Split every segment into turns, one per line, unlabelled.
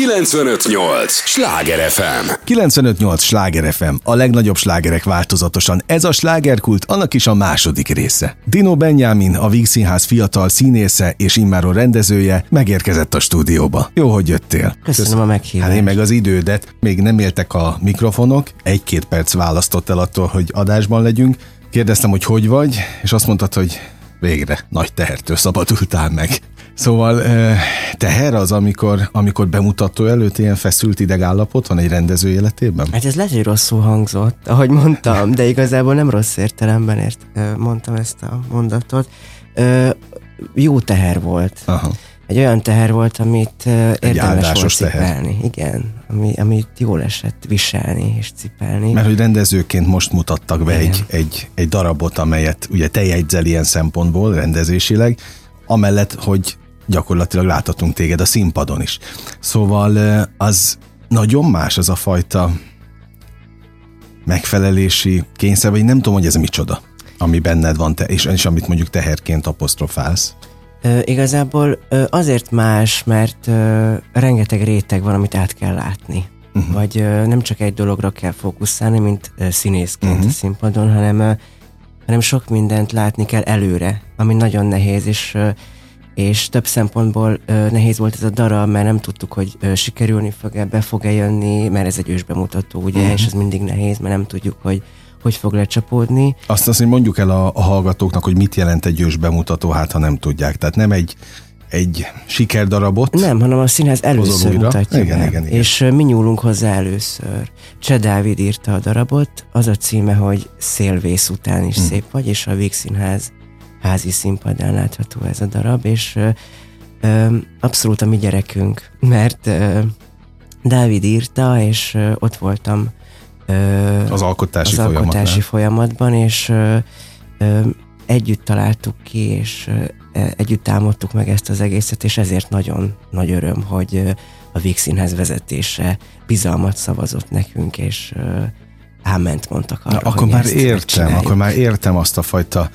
958! Sláger FM!
958! Sláger FM, a legnagyobb slágerek változatosan. Ez a slágerkult, annak is a második része. Dino Benjamin, a Víg Színház fiatal színésze és immáron rendezője megérkezett a stúdióba. Jó, hogy jöttél.
Köszönöm a meghívást.
Hát én meg az idődet, még nem éltek a mikrofonok, egy-két perc választott el attól, hogy adásban legyünk. Kérdeztem, hogy hogy vagy, és azt mondtad, hogy végre nagy tehertől szabadultál meg. Szóval teher az, amikor, amikor bemutató előtt ilyen feszült idegállapot van egy rendező életében?
Hát ez lehet, hogy rosszul hangzott, ahogy mondtam, de igazából nem rossz értelemben ért, mondtam ezt a mondatot. Jó teher volt. Aha. Egy olyan teher volt, amit érdemes volt cipelni. Teher. Igen, ami, amit jól esett viselni és cipelni.
Mert hogy rendezőként most mutattak be egy, egy, egy darabot, amelyet ugye te jegyzel ilyen szempontból rendezésileg, amellett, hogy gyakorlatilag láthatunk téged a színpadon is. Szóval az nagyon más az a fajta megfelelési kényszer, vagy nem tudom, hogy ez micsoda, ami benned van, te, és, és amit mondjuk teherként apostrofálsz.
Ö, igazából ö, azért más, mert ö, rengeteg réteg van, amit át kell látni. Uh-huh. Vagy ö, nem csak egy dologra kell fókuszálni, mint ö, színészként uh-huh. a színpadon, hanem, ö, hanem sok mindent látni kell előre, ami nagyon nehéz, és ö, és több szempontból ö, nehéz volt ez a darab, mert nem tudtuk, hogy ö, sikerülni fog-e, be fog-e jönni, mert ez egy ősbemutató, ugye, uh-huh. és ez mindig nehéz, mert nem tudjuk, hogy hogy fog lecsapódni.
Azt azt, mondjuk el a, a hallgatóknak, hogy mit jelent egy ős bemutató, hát ha nem tudják. Tehát nem egy egy sikerdarabot.
Nem, hanem a színház először mutatja igen. Igen, igen. És mi nyúlunk hozzá először. Cseh Dávid írta a darabot, az a címe, hogy Szélvész után is hmm. szép vagy, és a Vígszínház házi színpadán látható ez a darab, és ö, ö, abszolút a mi gyerekünk, mert ö, Dávid írta, és ö, ott voltam
az alkotási,
az alkotási folyamatban, és együtt találtuk ki, és e, együtt támadtuk meg ezt az egészet, és ezért nagyon nagy öröm, hogy a Vígszínház vezetése bizalmat szavazott nekünk, és áment mondtak arra,
Na, akkor már értem, akkor már értem azt a fajta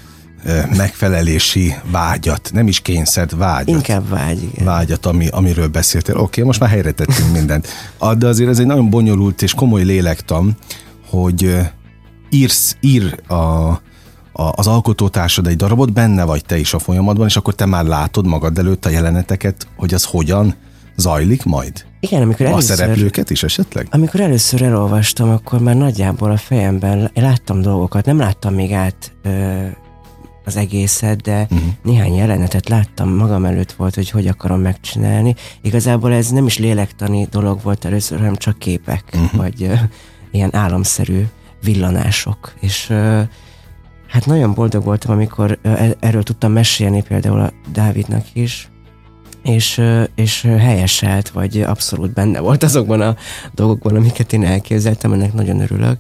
megfelelési vágyat, nem is kényszert, vágyat.
Inkább vágy, igen.
Vágyat, ami, amiről beszéltél. Oké, okay, most már helyre tettünk mindent. De azért ez egy nagyon bonyolult és komoly lélektan, hogy írsz, ír a, a, az alkotótársad egy darabot, benne vagy te is a folyamatban, és akkor te már látod magad előtt a jeleneteket, hogy az hogyan zajlik majd?
Igen, amikor először...
A szereplőket is esetleg?
Amikor először elolvastam, akkor már nagyjából a fejemben láttam dolgokat, nem láttam még át ö, az egészet, de uh-huh. néhány jelenetet láttam magam előtt volt, hogy hogy akarom megcsinálni. Igazából ez nem is lélektani dolog volt először, hanem csak képek, uh-huh. vagy uh, ilyen államszerű villanások. És uh, hát nagyon boldog voltam, amikor uh, erről tudtam mesélni például a Dávidnak is, és, és helyeselt, vagy abszolút benne volt azokban a dolgokban, amiket én elképzeltem, ennek nagyon örülök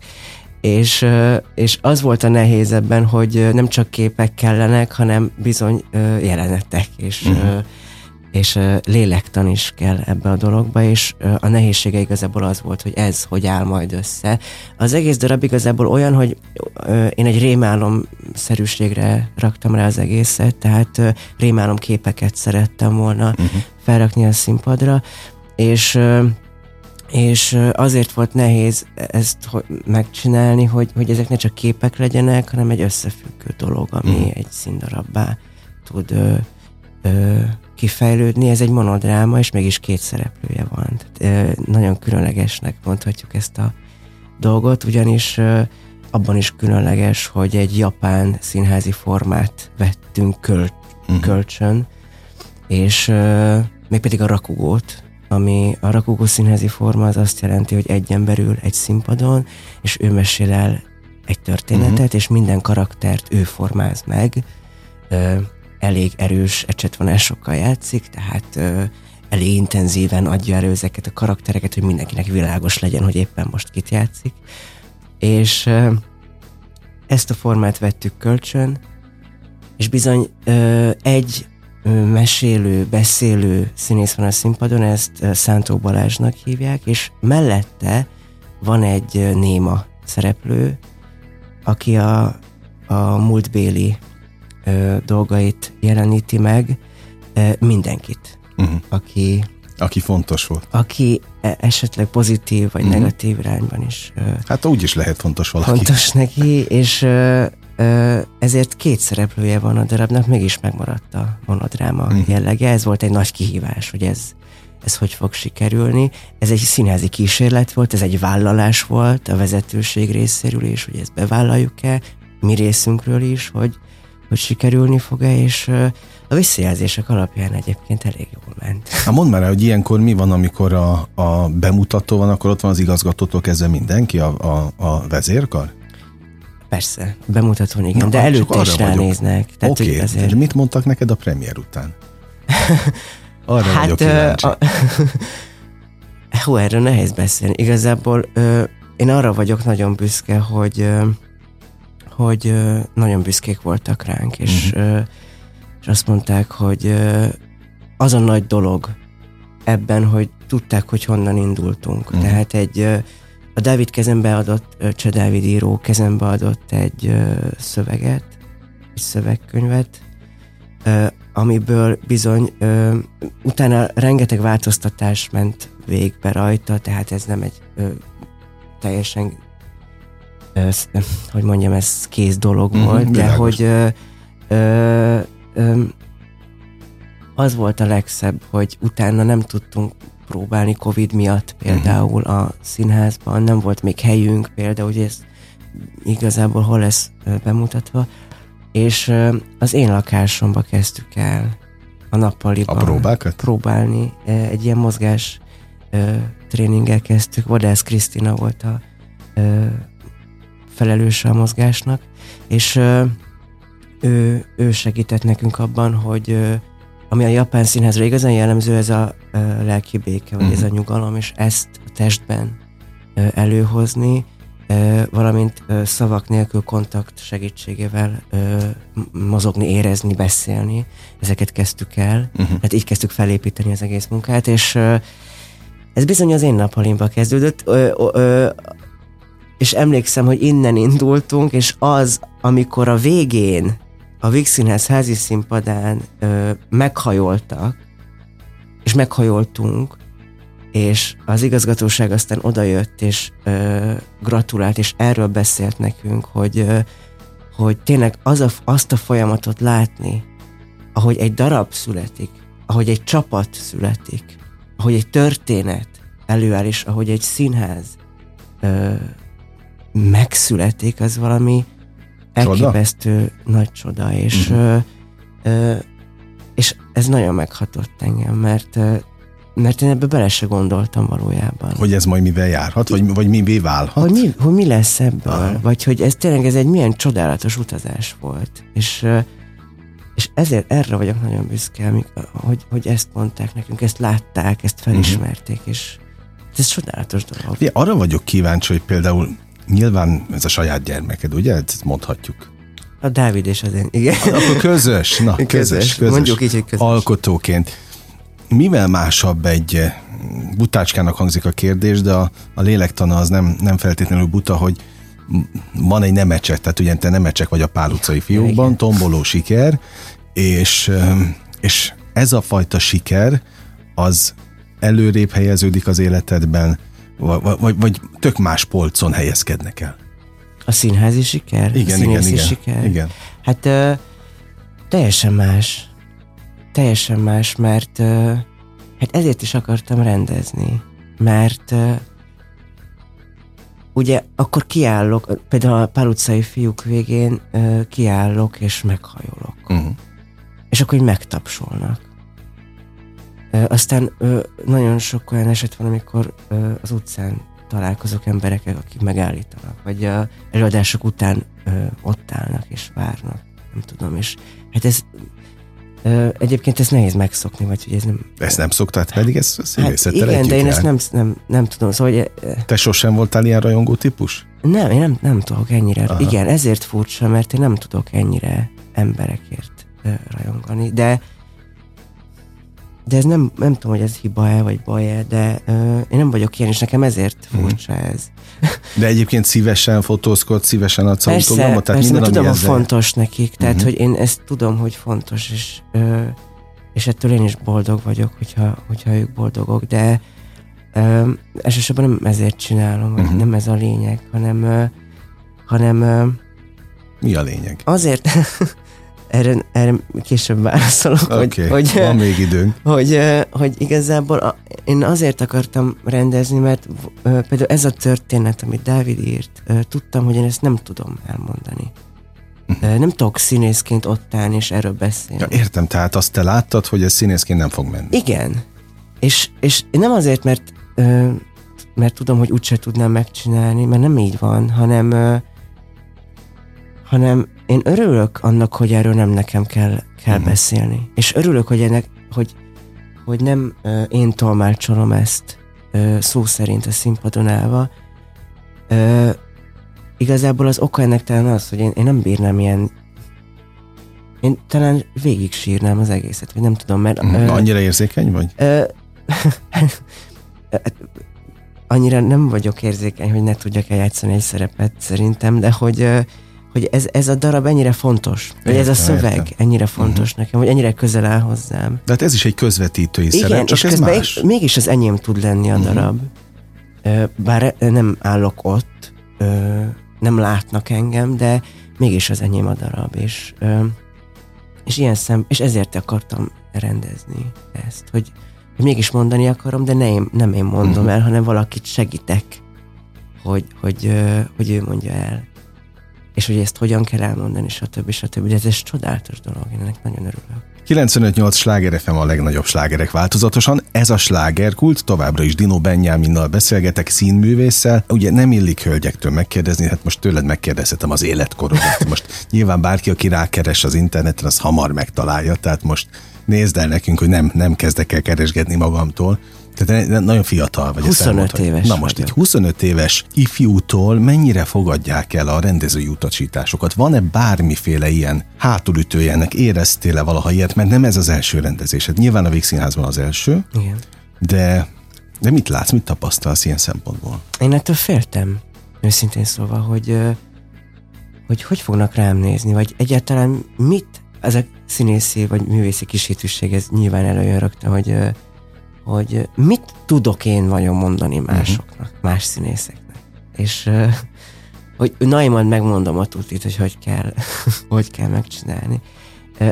és, és az volt a nehéz ebben, hogy nem csak képek kellenek, hanem bizony jelenetek, és, uh-huh. és lélektan is kell ebbe a dologba, és a nehézsége igazából az volt, hogy ez hogy áll majd össze. Az egész darab igazából olyan, hogy én egy rémálom szerűségre raktam rá az egészet, tehát rémálom képeket szerettem volna uh-huh. felrakni a színpadra, és és azért volt nehéz ezt megcsinálni, hogy, hogy ezek ne csak képek legyenek, hanem egy összefüggő dolog, ami mm. egy színdarabbá tud ö, ö, kifejlődni. Ez egy monodráma, és mégis két szereplője van. Tehát, ö, nagyon különlegesnek mondhatjuk ezt a dolgot, ugyanis ö, abban is különleges, hogy egy japán színházi formát vettünk köl, mm. kölcsön, és ö, mégpedig a rakugót, ami a rakógó színházi forma az azt jelenti, hogy egy emberül egy színpadon, és ő mesél el egy történetet, uh-huh. és minden karaktert ő formáz meg, ö, elég erős ecsetvonásokkal játszik, tehát ö, elég intenzíven adja elő ezeket a karaktereket, hogy mindenkinek világos legyen, hogy éppen most kit játszik. És ö, ezt a formát vettük kölcsön, és bizony ö, egy mesélő, beszélő színész van a színpadon, ezt Szántó Balázsnak hívják, és mellette van egy néma szereplő, aki a, a múltbéli ö, dolgait jeleníti meg, ö, mindenkit, uh-huh. aki
Aki fontos volt.
Aki e- esetleg pozitív vagy uh-huh. negatív irányban is.
Hát úgy is lehet fontos valaki.
Fontos neki, és ezért két szereplője van a darabnak, mégis megmaradt a monodráma uh-huh. jellege. Ez volt egy nagy kihívás, hogy ez, ez hogy fog sikerülni. Ez egy színházi kísérlet volt, ez egy vállalás volt a vezetőség részéről is, hogy ezt bevállaljuk-e, mi részünkről is, hogy, hogy sikerülni fog-e, és a visszajelzések alapján egyébként elég jól ment.
Hát mondd már, hogy ilyenkor mi van, amikor a, a bemutató van, akkor ott van az igazgatótól kezdve mindenki, a, a, a vezérkar?
Persze, bemutatón igen, Na, de előtte is ránéznek.
Oké, okay. azért... mit mondtak neked a premier után? Arra hát, vagyok kíváncsi. A...
Hú, erről nehéz beszélni. Igazából ö, én arra vagyok nagyon büszke, hogy ö, hogy ö, nagyon büszkék voltak ránk, és, uh-huh. ö, és azt mondták, hogy ö, az a nagy dolog ebben, hogy tudták, hogy honnan indultunk. Uh-huh. Tehát egy ö, a Dávid kezembe adott, Cseh Dávid író kezembe adott egy szöveget, egy szövegkönyvet, amiből bizony utána rengeteg változtatás ment végbe rajta, tehát ez nem egy teljesen hogy mondjam, ez kész dolog mm-hmm, volt, de hogy ö, ö, ö, az volt a legszebb, hogy utána nem tudtunk próbálni Covid miatt például uh-huh. a színházban, nem volt még helyünk például, hogy ez igazából hol lesz bemutatva, és az én lakásomba kezdtük el a nappaliban
a próbákat?
próbálni. Egy ilyen mozgás tréninggel kezdtük, Vadász Krisztina volt a felelőse a mozgásnak, és ő, ő segített nekünk abban, hogy ami a japán színházra igazán jellemző, ez a lelki béke, vagy uh-huh. ez a mhm. nyugalom, és ezt a testben előhozni, valamint szavak nélkül kontakt segítségével mozogni, érezni, beszélni. Ezeket kezdtük el, uh-huh. hát így kezdtük felépíteni az egész munkát, és ez bizony az én napalimba kezdődött, ö, ö, és emlékszem, hogy innen indultunk, és az, amikor a végén a Vixinhez házi színpadán ö, meghajoltak, és meghajoltunk, és az igazgatóság aztán odajött, és ö, gratulált, és erről beszélt nekünk, hogy, ö, hogy tényleg az a, azt a folyamatot látni, ahogy egy darab születik, ahogy egy csapat születik, ahogy egy történet előáll, és ahogy egy színház ö, megszületik, az valami elképesztő nagy csoda, és, uh-huh. ö, ö, és ez nagyon meghatott engem, mert mert én ebbe bele se gondoltam valójában.
Hogy ez majd mivel járhat, vagy, vagy mivé válhat?
Hogy mi, hogy mi lesz ebből, Aha. vagy hogy ez tényleg ez egy milyen csodálatos utazás volt. És, és ezért erre vagyok nagyon büszke, hogy, hogy ezt mondták nekünk, ezt látták, ezt felismerték, uh-huh. és ez csodálatos dolog.
Ja, arra vagyok kíváncsi, hogy például nyilván ez a saját gyermeked, ugye? Ezt mondhatjuk.
A Dávid és az én, igen.
Akkor közös, na, közös, közös, közös.
Mondjuk így, hogy közös.
Alkotóként mivel másabb egy eh, butácskának hangzik a kérdés, de a, a lélektana az nem, nem feltétlenül buta, hogy van egy nemecsek, tehát ugye te nemecsek vagy a Pál utcai fiúkban, Igen. tomboló siker, és, eh, és ez a fajta siker az előrébb helyeződik az életedben, vagy, vagy, vagy tök más polcon helyezkednek el?
A színházi siker?
Igen,
a
igen, igen.
siker?
igen.
Hát ö, teljesen más teljesen más, mert hát ezért is akartam rendezni, mert ugye akkor kiállok, például a Pál utcai fiúk végén kiállok és meghajolok. Uh-huh. És akkor így megtapsolnak. Aztán nagyon sok olyan eset van, amikor az utcán találkozok emberekkel, akik megállítanak, vagy a előadások után ott állnak és várnak, nem tudom, és hát ez Egyébként ez nehéz megszokni, vagy hogy ez nem...
Ezt nem szoktad, pedig ez színészettel
hát Igen, de én ezt nem, nem, nem tudom, szóval... Hogy,
Te sosem voltál ilyen rajongó típus?
Nem, én nem, nem tudok ennyire. Aha. Igen, ezért furcsa, mert én nem tudok ennyire emberekért rajongani, de de ez nem, nem tudom, hogy ez hiba-e, vagy baj-e, de uh, én nem vagyok ilyen, és nekem ezért mhm. furcsa hmm. ez.
De egyébként szívesen fotózkod, szívesen adsz
persze, autogramot? Tehát persze, minden, tudom, hogy fontos nekik, tehát uh-huh. hogy én ezt tudom, hogy fontos, és uh, és ettől én is boldog vagyok, hogyha, hogyha ők boldogok, de ö, elsősorban nem ezért csinálom, uh-huh. nem ez a lényeg, hanem, ö, hanem ö,
mi a lényeg?
Azért, erre, erre később válaszolok,
okay, hogy, hogy, van még időnk.
Hogy, hogy igazából a, én azért akartam rendezni, mert például ez a történet, amit Dávid írt, tudtam, hogy én ezt nem tudom elmondani. Uh-huh. Nem tudok színészként ott állni és erről beszélni.
Ja, értem, tehát azt te láttad, hogy ez színészként nem fog menni.
Igen. És, és nem azért, mert, mert tudom, hogy úgyse tudnám megcsinálni, mert nem így van, hanem hanem én örülök annak, hogy erről nem nekem kell, kell uh-huh. beszélni. És örülök, hogy ennek, hogy, hogy nem uh, én tolmácsolom ezt uh, szó szerint a színpadon állva. Uh, igazából az oka ennek talán az, hogy én, én nem bírnám ilyen én talán végig sírnám az egészet, vagy nem tudom, mert...
Uh, annyira érzékeny vagy? Uh,
annyira nem vagyok érzékeny, hogy ne tudjak eljátszani egy szerepet szerintem, de hogy hogy ez, ez a darab ennyire fontos, hogy értem, ez a szöveg értem. ennyire fontos uh-huh. nekem, hogy ennyire közel áll hozzám.
De hát ez is egy közvetítői Igen, szerep, csak és ez más.
mégis az enyém tud lenni a uh-huh. darab. Bár nem állok ott, nem látnak engem, de mégis az enyém a darab, és, és ilyen szem, és ezért akartam rendezni ezt, hogy, hogy mégis mondani akarom, de ne én, nem én mondom uh-huh. el, hanem valakit segítek, hogy, hogy, hogy ő mondja el és hogy ezt hogyan kell elmondani, stb. stb. De ez egy csodálatos dolog, én ennek nagyon örülök.
95-8 sláger FM a legnagyobb slágerek változatosan. Ez a slágerkult, továbbra is Dino Benyáminnal beszélgetek, színművésszel. Ugye nem illik hölgyektől megkérdezni, hát most tőled megkérdezhetem az életkorodat. Most nyilván bárki, aki rákeres az interneten, az hamar megtalálja, tehát most nézd el nekünk, hogy nem, nem kezdek el keresgetni magamtól. Tehát nagyon fiatal vagy.
25 éves.
Na most egy 25 éves ifjútól mennyire fogadják el a rendezői utasításokat? Van-e bármiféle ilyen hátulütője ennek? Éreztél-e valaha ilyet? Mert nem ez az első rendezésed. Nyilván a Végszínházban az első.
Igen.
De, de mit látsz, mit tapasztalsz ilyen szempontból?
Én ettől féltem, őszintén szóval, hogy hogy hogy fognak rám nézni, vagy egyáltalán mit, ez a színészi vagy művészi kisítőség, ez nyilván előjön rögtön, hogy hogy mit tudok én vajon mondani másoknak, uh-huh. más színészeknek. És hogy na én majd megmondom a tutit, hogy hogy kell, hogy kell megcsinálni.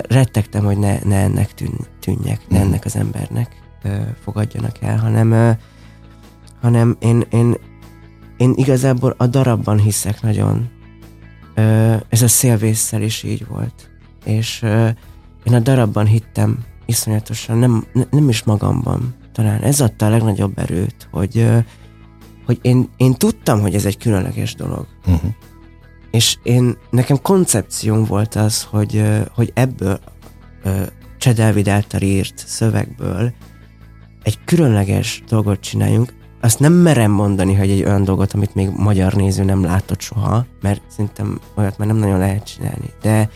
Rettegtem, hogy ne, ne ennek tűn, tűnjek, uh-huh. ne mhm. ennek az embernek fogadjanak el, hanem, hanem én, én, én igazából a darabban hiszek nagyon. Ez a szélvészsel is így volt. És én a darabban hittem iszonyatosan, nem, nem is magamban, talán ez adta a legnagyobb erőt, hogy, hogy én, én tudtam, hogy ez egy különleges dolog. Uh-huh. És én, nekem koncepcióm volt az, hogy, hogy ebből Csedelvid által írt szövegből egy különleges dolgot csináljunk. Azt nem merem mondani, hogy egy olyan dolgot, amit még magyar néző nem látott soha, mert szerintem olyat már nem nagyon lehet csinálni. De,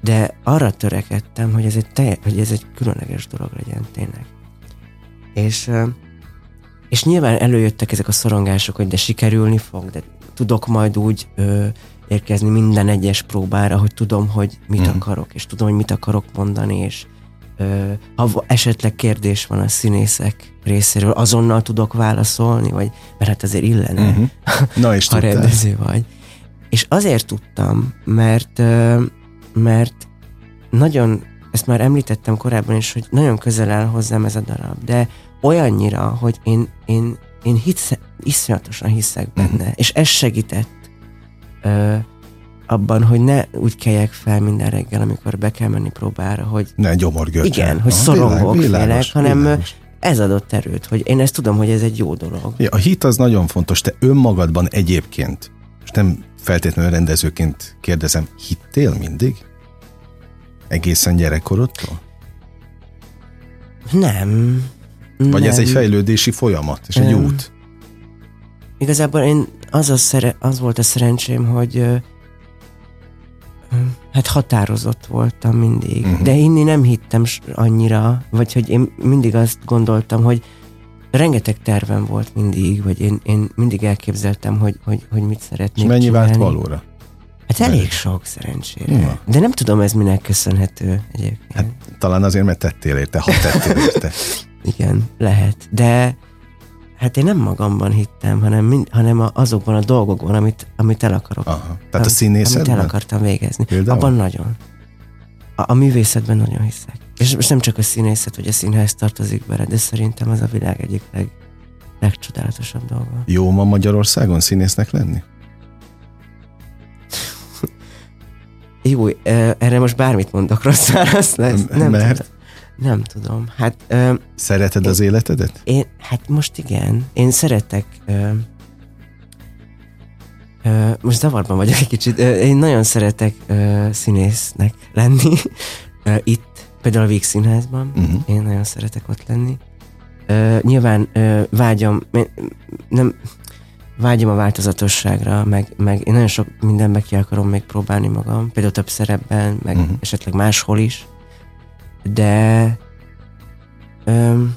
de arra törekedtem, hogy ez egy, te, hogy ez egy különleges dolog legyen tényleg. És, és nyilván előjöttek ezek a szorongások, hogy de sikerülni fog, de tudok majd úgy ö, érkezni minden egyes próbára, hogy tudom, hogy mit mm. akarok, és tudom, hogy mit akarok mondani, és ö, ha esetleg kérdés van a színészek részéről, azonnal tudok válaszolni, vagy mert hát azért illene, mm-hmm.
Na és
ha rendező vagy. És azért tudtam, mert, mert nagyon ezt már említettem korábban is, hogy nagyon közel áll hozzám ez a darab, de olyannyira, hogy én, én, én hisz, iszonyatosan hiszek benne, uh-huh. és ez segített ö, abban, hogy ne úgy keljek fel minden reggel, amikor be kell menni próbára, hogy...
Ne gyomorgörcsel.
Igen, hogy szorongok félek, hanem világos. ez adott erőt, hogy én ezt tudom, hogy ez egy jó dolog.
Ja, a hit az nagyon fontos. Te önmagadban egyébként, és nem feltétlenül rendezőként kérdezem, hittél mindig? Egészen gyerekkorodtól?
Nem.
Vagy
nem.
ez egy fejlődési folyamat, és egy nem. út?
Igazából én az, a szere, az volt a szerencsém, hogy hát határozott voltam mindig. Uh-huh. De inni nem hittem annyira, vagy hogy én mindig azt gondoltam, hogy rengeteg tervem volt mindig, vagy én, én mindig elképzeltem, hogy, hogy, hogy mit szeretnék
És mennyi csinálni. vált valóra?
Hát elég sok szerencsére. Ja. De nem tudom, ez minek köszönhető egyébként. Hát,
talán azért, mert tettél érte, ha tettél érte.
Igen, lehet. De hát én nem magamban hittem, hanem, mind, hanem azokban a dolgokban, amit, amit el akarok.
Aha. Tehát a színészetben?
Amit el akartam végezni. Például? Abban nagyon. A, a művészetben nagyon hiszek. És most nem csak a színészet, vagy a színház tartozik bele, de szerintem az a világ egyik leg, legcsodálatosabb dolga.
Jó ma Magyarországon színésznek lenni?
Jó, erre most bármit mondok, rossz válasz lesz. Nem Mert? Tudom. Nem tudom. Hát, ö,
Szereted én, az életedet?
Én, hát most igen. Én szeretek... Ö, ö, most zavarban vagyok egy kicsit. Ö, én nagyon szeretek ö, színésznek lenni. Ö, itt, például a Víg Színházban. Uh-huh. Én nagyon szeretek ott lenni. Ö, nyilván ö, vágyom... Nem, vágyom a változatosságra, meg, meg én nagyon sok mindenbe ki akarom még próbálni magam, például több szerepben, meg uh-huh. esetleg máshol is, de öm,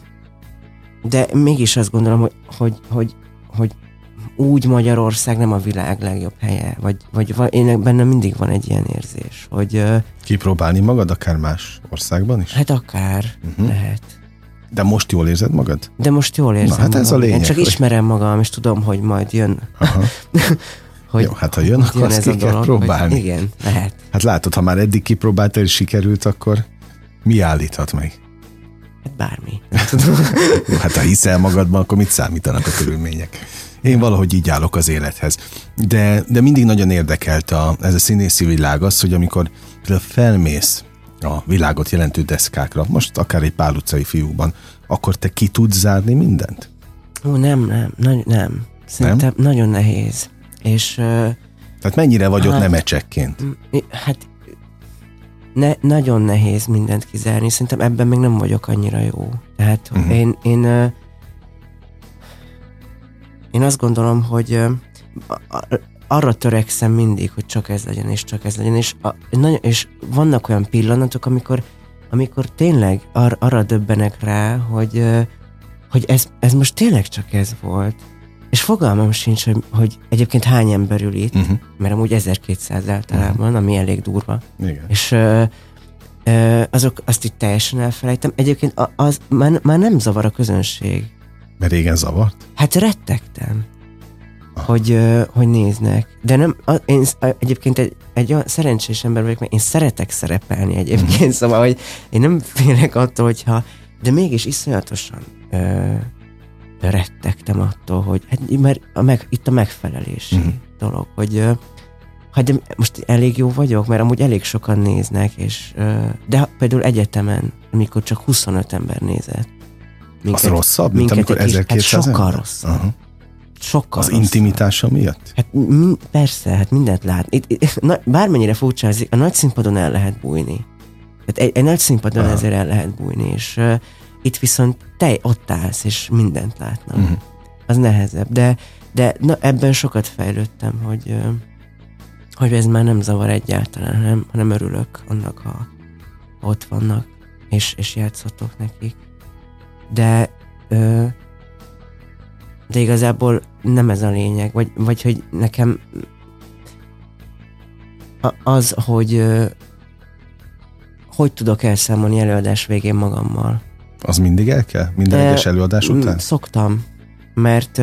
de mégis azt gondolom, hogy, hogy, hogy, hogy úgy Magyarország nem a világ legjobb helye, vagy, vagy, én bennem mindig van egy ilyen érzés, hogy...
Kipróbálni magad akár más országban is?
Hát akár, uh-huh. lehet.
De most jól érzed magad?
De most jól érzem Na, hát magam. ez a lényeg. Én csak hogy... ismerem magam, és tudom, hogy majd jön. Aha.
hogy Jó, hát ha jön, akkor jön azt ki kell dolog, próbálni.
Hogy igen, lehet.
Hát látod, ha már eddig kipróbáltál és sikerült, akkor mi állíthat meg?
Hát bármi.
Jó, hát ha hiszel magadban, akkor mit számítanak a körülmények? Én valahogy így állok az élethez. De, de mindig nagyon érdekelt a, ez a színészi világ az, hogy amikor felmész a világot jelentő deszkákra, most akár egy pál utcai fiúban, akkor te ki tudsz zárni mindent?
Ó, nem, nem, nagy, nem. Szerintem nem? nagyon nehéz. És...
Tehát mennyire vagy hát, ott nemecsekként?
Hát ne, nagyon nehéz mindent kizárni. Szerintem ebben még nem vagyok annyira jó. Tehát uh-huh. én, én, én azt gondolom, hogy arra törekszem mindig, hogy csak ez legyen, és csak ez legyen, és, a, nagyon, és vannak olyan pillanatok, amikor, amikor tényleg ar, arra döbbenek rá, hogy, hogy ez, ez most tényleg csak ez volt. És fogalmam sincs, hogy, hogy egyébként hány ember ül itt, uh-huh. mert amúgy 1200 általában, uh-huh. ami elég durva.
Igen.
És ö, ö, azok azt itt teljesen elfelejtem. Egyébként az már, már nem zavar a közönség.
Mert régen zavart?
Hát rettegtem hogy, hogy néznek. De nem, én egyébként egy, egy olyan szerencsés ember vagyok, mert én szeretek szerepelni egyébként, mm. szóval, hogy én nem félek attól, hogyha, de mégis iszonyatosan ö, rettegtem attól, hogy hát, mert a meg, itt a megfelelési mm. dolog, hogy hát de most elég jó vagyok, mert amúgy elég sokan néznek, és de például egyetemen, amikor csak 25 ember nézett.
Minket, az rosszabb, mint amikor 1200
hát sokkal rosszabb. Uh-huh sokkal
Az rosszabb. intimitása miatt?
Hát mi, persze, hát mindent lát. Itt, itt, na, bármennyire furcsa ez, a nagy színpadon el lehet bújni. Hát egy, egy nagy színpadon Aha. ezért el lehet bújni, és uh, itt viszont te ott állsz, és mindent látnak. Uh-huh. Az nehezebb, de, de na, ebben sokat fejlődtem, hogy, uh, hogy ez már nem zavar egyáltalán, hanem, hanem örülök annak, ha ott vannak, és, és játszhatok nekik. De uh, de igazából nem ez a lényeg, vagy, vagy hogy nekem az, hogy hogy tudok elszámolni előadás végén magammal.
Az mindig el kell? Minden egyes előadás után?
Szoktam, mert...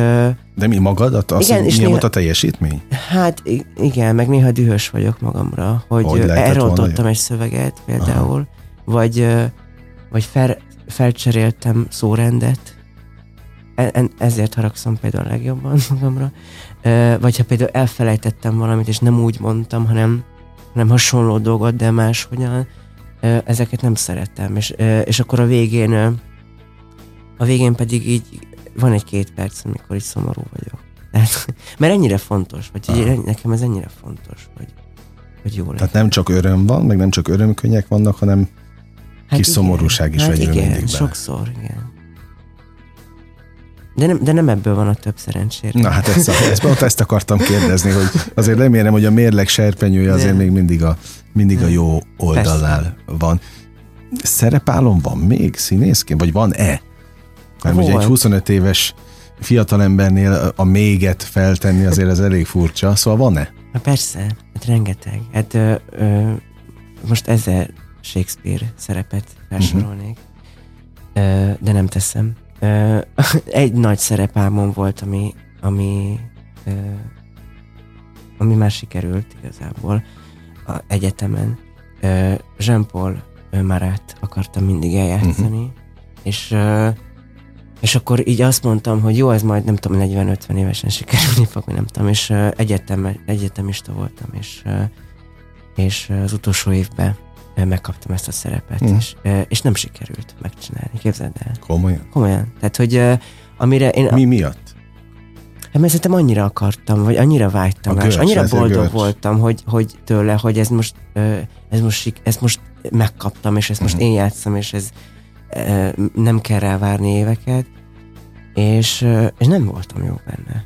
De mi magadat? Az, igen, és milyen néha, volt a teljesítmény?
Hát igen, meg néha dühös vagyok magamra, hogy, hogy elrontottam egy szöveget például, Aha. vagy, vagy fel, felcseréltem szórendet, ezért haragszom például a legjobban magamra. Vagy ha például elfelejtettem valamit, és nem úgy mondtam, hanem, hanem hasonló dolgot, de máshogyan, ezeket nem szeretem. És, és akkor a végén a végén pedig így van egy két perc, amikor így szomorú vagyok. Tehát, mert ennyire fontos, vagy így, nekem ez ennyire fontos, hogy, hogy jó
legyen. Tehát nem csak öröm van, meg nem csak örömkönnyek vannak, hanem hát kis igen, szomorúság is hát igen, mindig bele.
sokszor, igen. De nem, de nem ebből van a több szerencsére.
Na hát ezt, ezt, ezt, ezt akartam kérdezni, hogy azért remélem, hogy a mérleg serpenyője azért de. még mindig a, mindig a jó oldalnál Persze. van. Szerepálom van még színészként, vagy van-e? Mert ugye egy 25 éves fiatalembernél a méget feltenni azért ez elég furcsa, szóval van-e?
Na persze. Hát Hát rengeteg. Hát ö, ö, most ezzel Shakespeare szerepet felsorolnék, uh-huh. ö, de nem teszem. Ö, egy nagy szerepámon volt, ami, ami, ö, ami már sikerült igazából a egyetemen. Ö, Jean-Paul Marat akartam mindig eljátszani, uh-huh. és ö, és akkor így azt mondtam, hogy jó, ez majd nem tudom, 40-50 évesen sikerülni fog, nem tudom, és egyetem, egyetemista voltam, és, és az utolsó évben megkaptam ezt a szerepet, mm. és, és nem sikerült megcsinálni, képzeld el.
Komolyan?
Komolyan. Tehát, hogy amire én...
Mi miatt?
Hát mert szerintem annyira akartam, vagy annyira vágytam és annyira boldog voltam, hogy, hogy tőle, hogy ez most, ez most, ezt most megkaptam, és ezt most uh-huh. én játszom, és ez nem kell rá várni éveket, és, és nem voltam jó benne.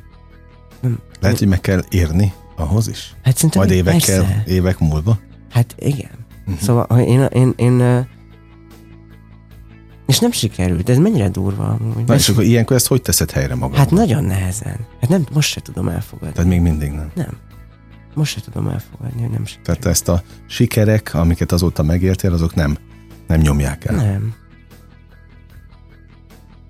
Nem, Lehet, hogy meg kell érni ahhoz is?
Hát szerintem
Majd évekkel, persze. évek múlva?
Hát igen. Uh-huh. Szóval hogy én, én, én, és nem sikerült, ez mennyire durva
amúgy. Na és akkor ilyenkor ezt hogy teszed helyre magad?
Hát nagyon nehezen. Hát nem, most se tudom elfogadni.
Tehát még mindig nem?
Nem. Most se tudom elfogadni, hogy nem sikerült.
Tehát ezt a sikerek, amiket azóta megértél, azok nem, nem nyomják el?
Nem.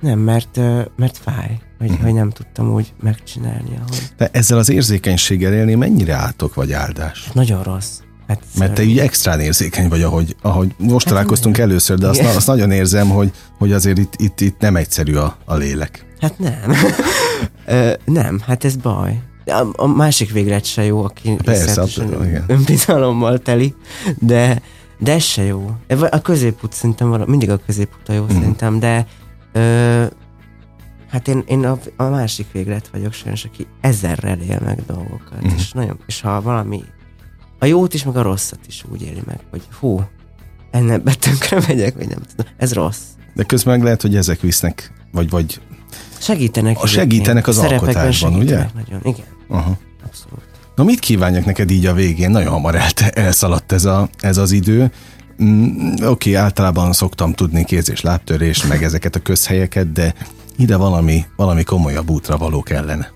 Nem, mert, mert fáj, hogy, uh-huh. hogy nem tudtam úgy megcsinálni. Ahogy.
De ezzel az érzékenységgel élni mennyire átok vagy áldás?
Hát nagyon rossz. Hát
Mert te így extrán érzékeny vagy, ahogy, ahogy most hát találkoztunk nem. először, de azt, azt nagyon érzem, hogy, hogy azért itt, itt, itt nem egyszerű a, a lélek.
Hát nem. Ö, nem, hát ez baj. A, a másik véglet se jó, aki
Persze, igen.
önbizalommal teli, de, de ez se jó. A középút szerintem mindig a középút a jó mm. szerintem, de Ö, hát én, én a, a másik véglet vagyok sajnos, aki ezerrel él meg dolgokat, mm. és, nagyon, és ha valami a jót is, meg a rosszat is úgy éli meg, hogy hú, ennek betönkre megyek, vagy nem tudom, ez rossz.
De közben meg lehet, hogy ezek visznek, vagy, vagy
segítenek.
A segítenek az alkotásban, ugye?
Nagyon, igen.
Aha. Abszolút. Na mit kívánjak neked így a végén? Nagyon hamar el, elszaladt ez, a, ez az idő. Mm, Oké, okay, általában szoktam tudni kéz- és lábtörés, meg ezeket a közhelyeket, de ide valami, valami komolyabb útra való kellene.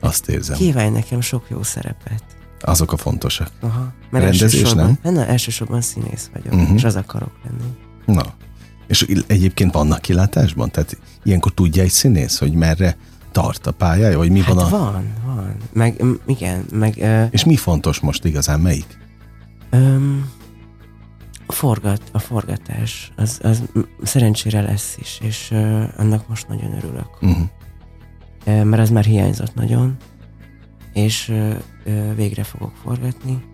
Azt érzem.
Kívánj nekem sok jó szerepet.
Azok a fontosak.
Aha. Mert Rendezés, nem? Nem, elsősorban színész vagyok, uh-huh. és az akarok lenni.
Na, és egyébként vannak kilátásban? Tehát ilyenkor tudja egy színész, hogy merre tart a pályája, vagy mi
hát
van a...
van, van. Meg, igen, meg... Uh...
És mi fontos most igazán, melyik?
Um, forgat, a forgatás, az, az szerencsére lesz is, és uh, annak most nagyon örülök. Uh-huh. Uh, mert az már hiányzott nagyon, és uh, végre fogok forgatni.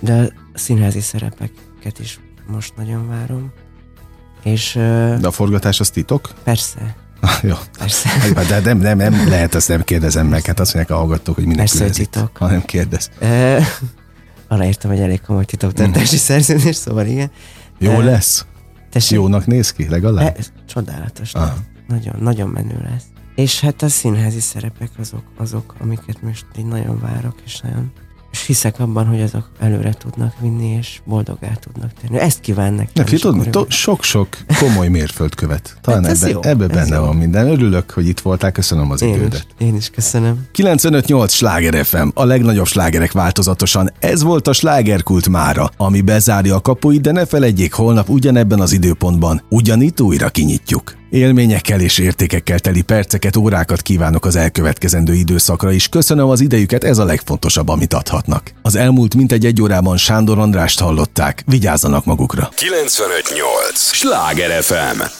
De a színházi szerepeket is most nagyon várom. És,
de a forgatás az titok?
Persze.
Jó.
Persze.
De nem, nem, nem lehet, azt nem kérdezem meg. Hát azt mondják a hallgatók, hogy minek
Persze, titok.
Ha nem kérdez.
Uh, aláírtam egy elég komoly titoktartási mm. szerződés, szóval igen.
Jó lesz? Tessék, Jónak néz ki, legalább?
E, csodálatos. Nagyon, nagyon menő lesz. És hát a színházi szerepek azok, azok, amiket most így nagyon várok, és nagyon és hiszek abban, hogy azok előre tudnak vinni, és boldogá tudnak tenni. Ezt kíván nekem.
Neki tudod, to- sok-sok komoly mérföldkövet. Talán hát ebbe, ebbe benne jó. van minden. Örülök, hogy itt voltál, köszönöm az
én
idődet.
Is, én is köszönöm.
95-8 Sláger FM, a legnagyobb slágerek változatosan. Ez volt a slágerkult mára, ami bezárja a kapuit, de ne felejtjék, holnap ugyanebben az időpontban ugyanitt újra kinyitjuk. Élményekkel és értékekkel teli perceket, órákat kívánok az elkövetkezendő időszakra is. Köszönöm az idejüket, ez a legfontosabb, amit adhatnak. Az elmúlt mintegy egy órában Sándor Andrást hallották. Vigyázzanak magukra.
958! Sláger FM!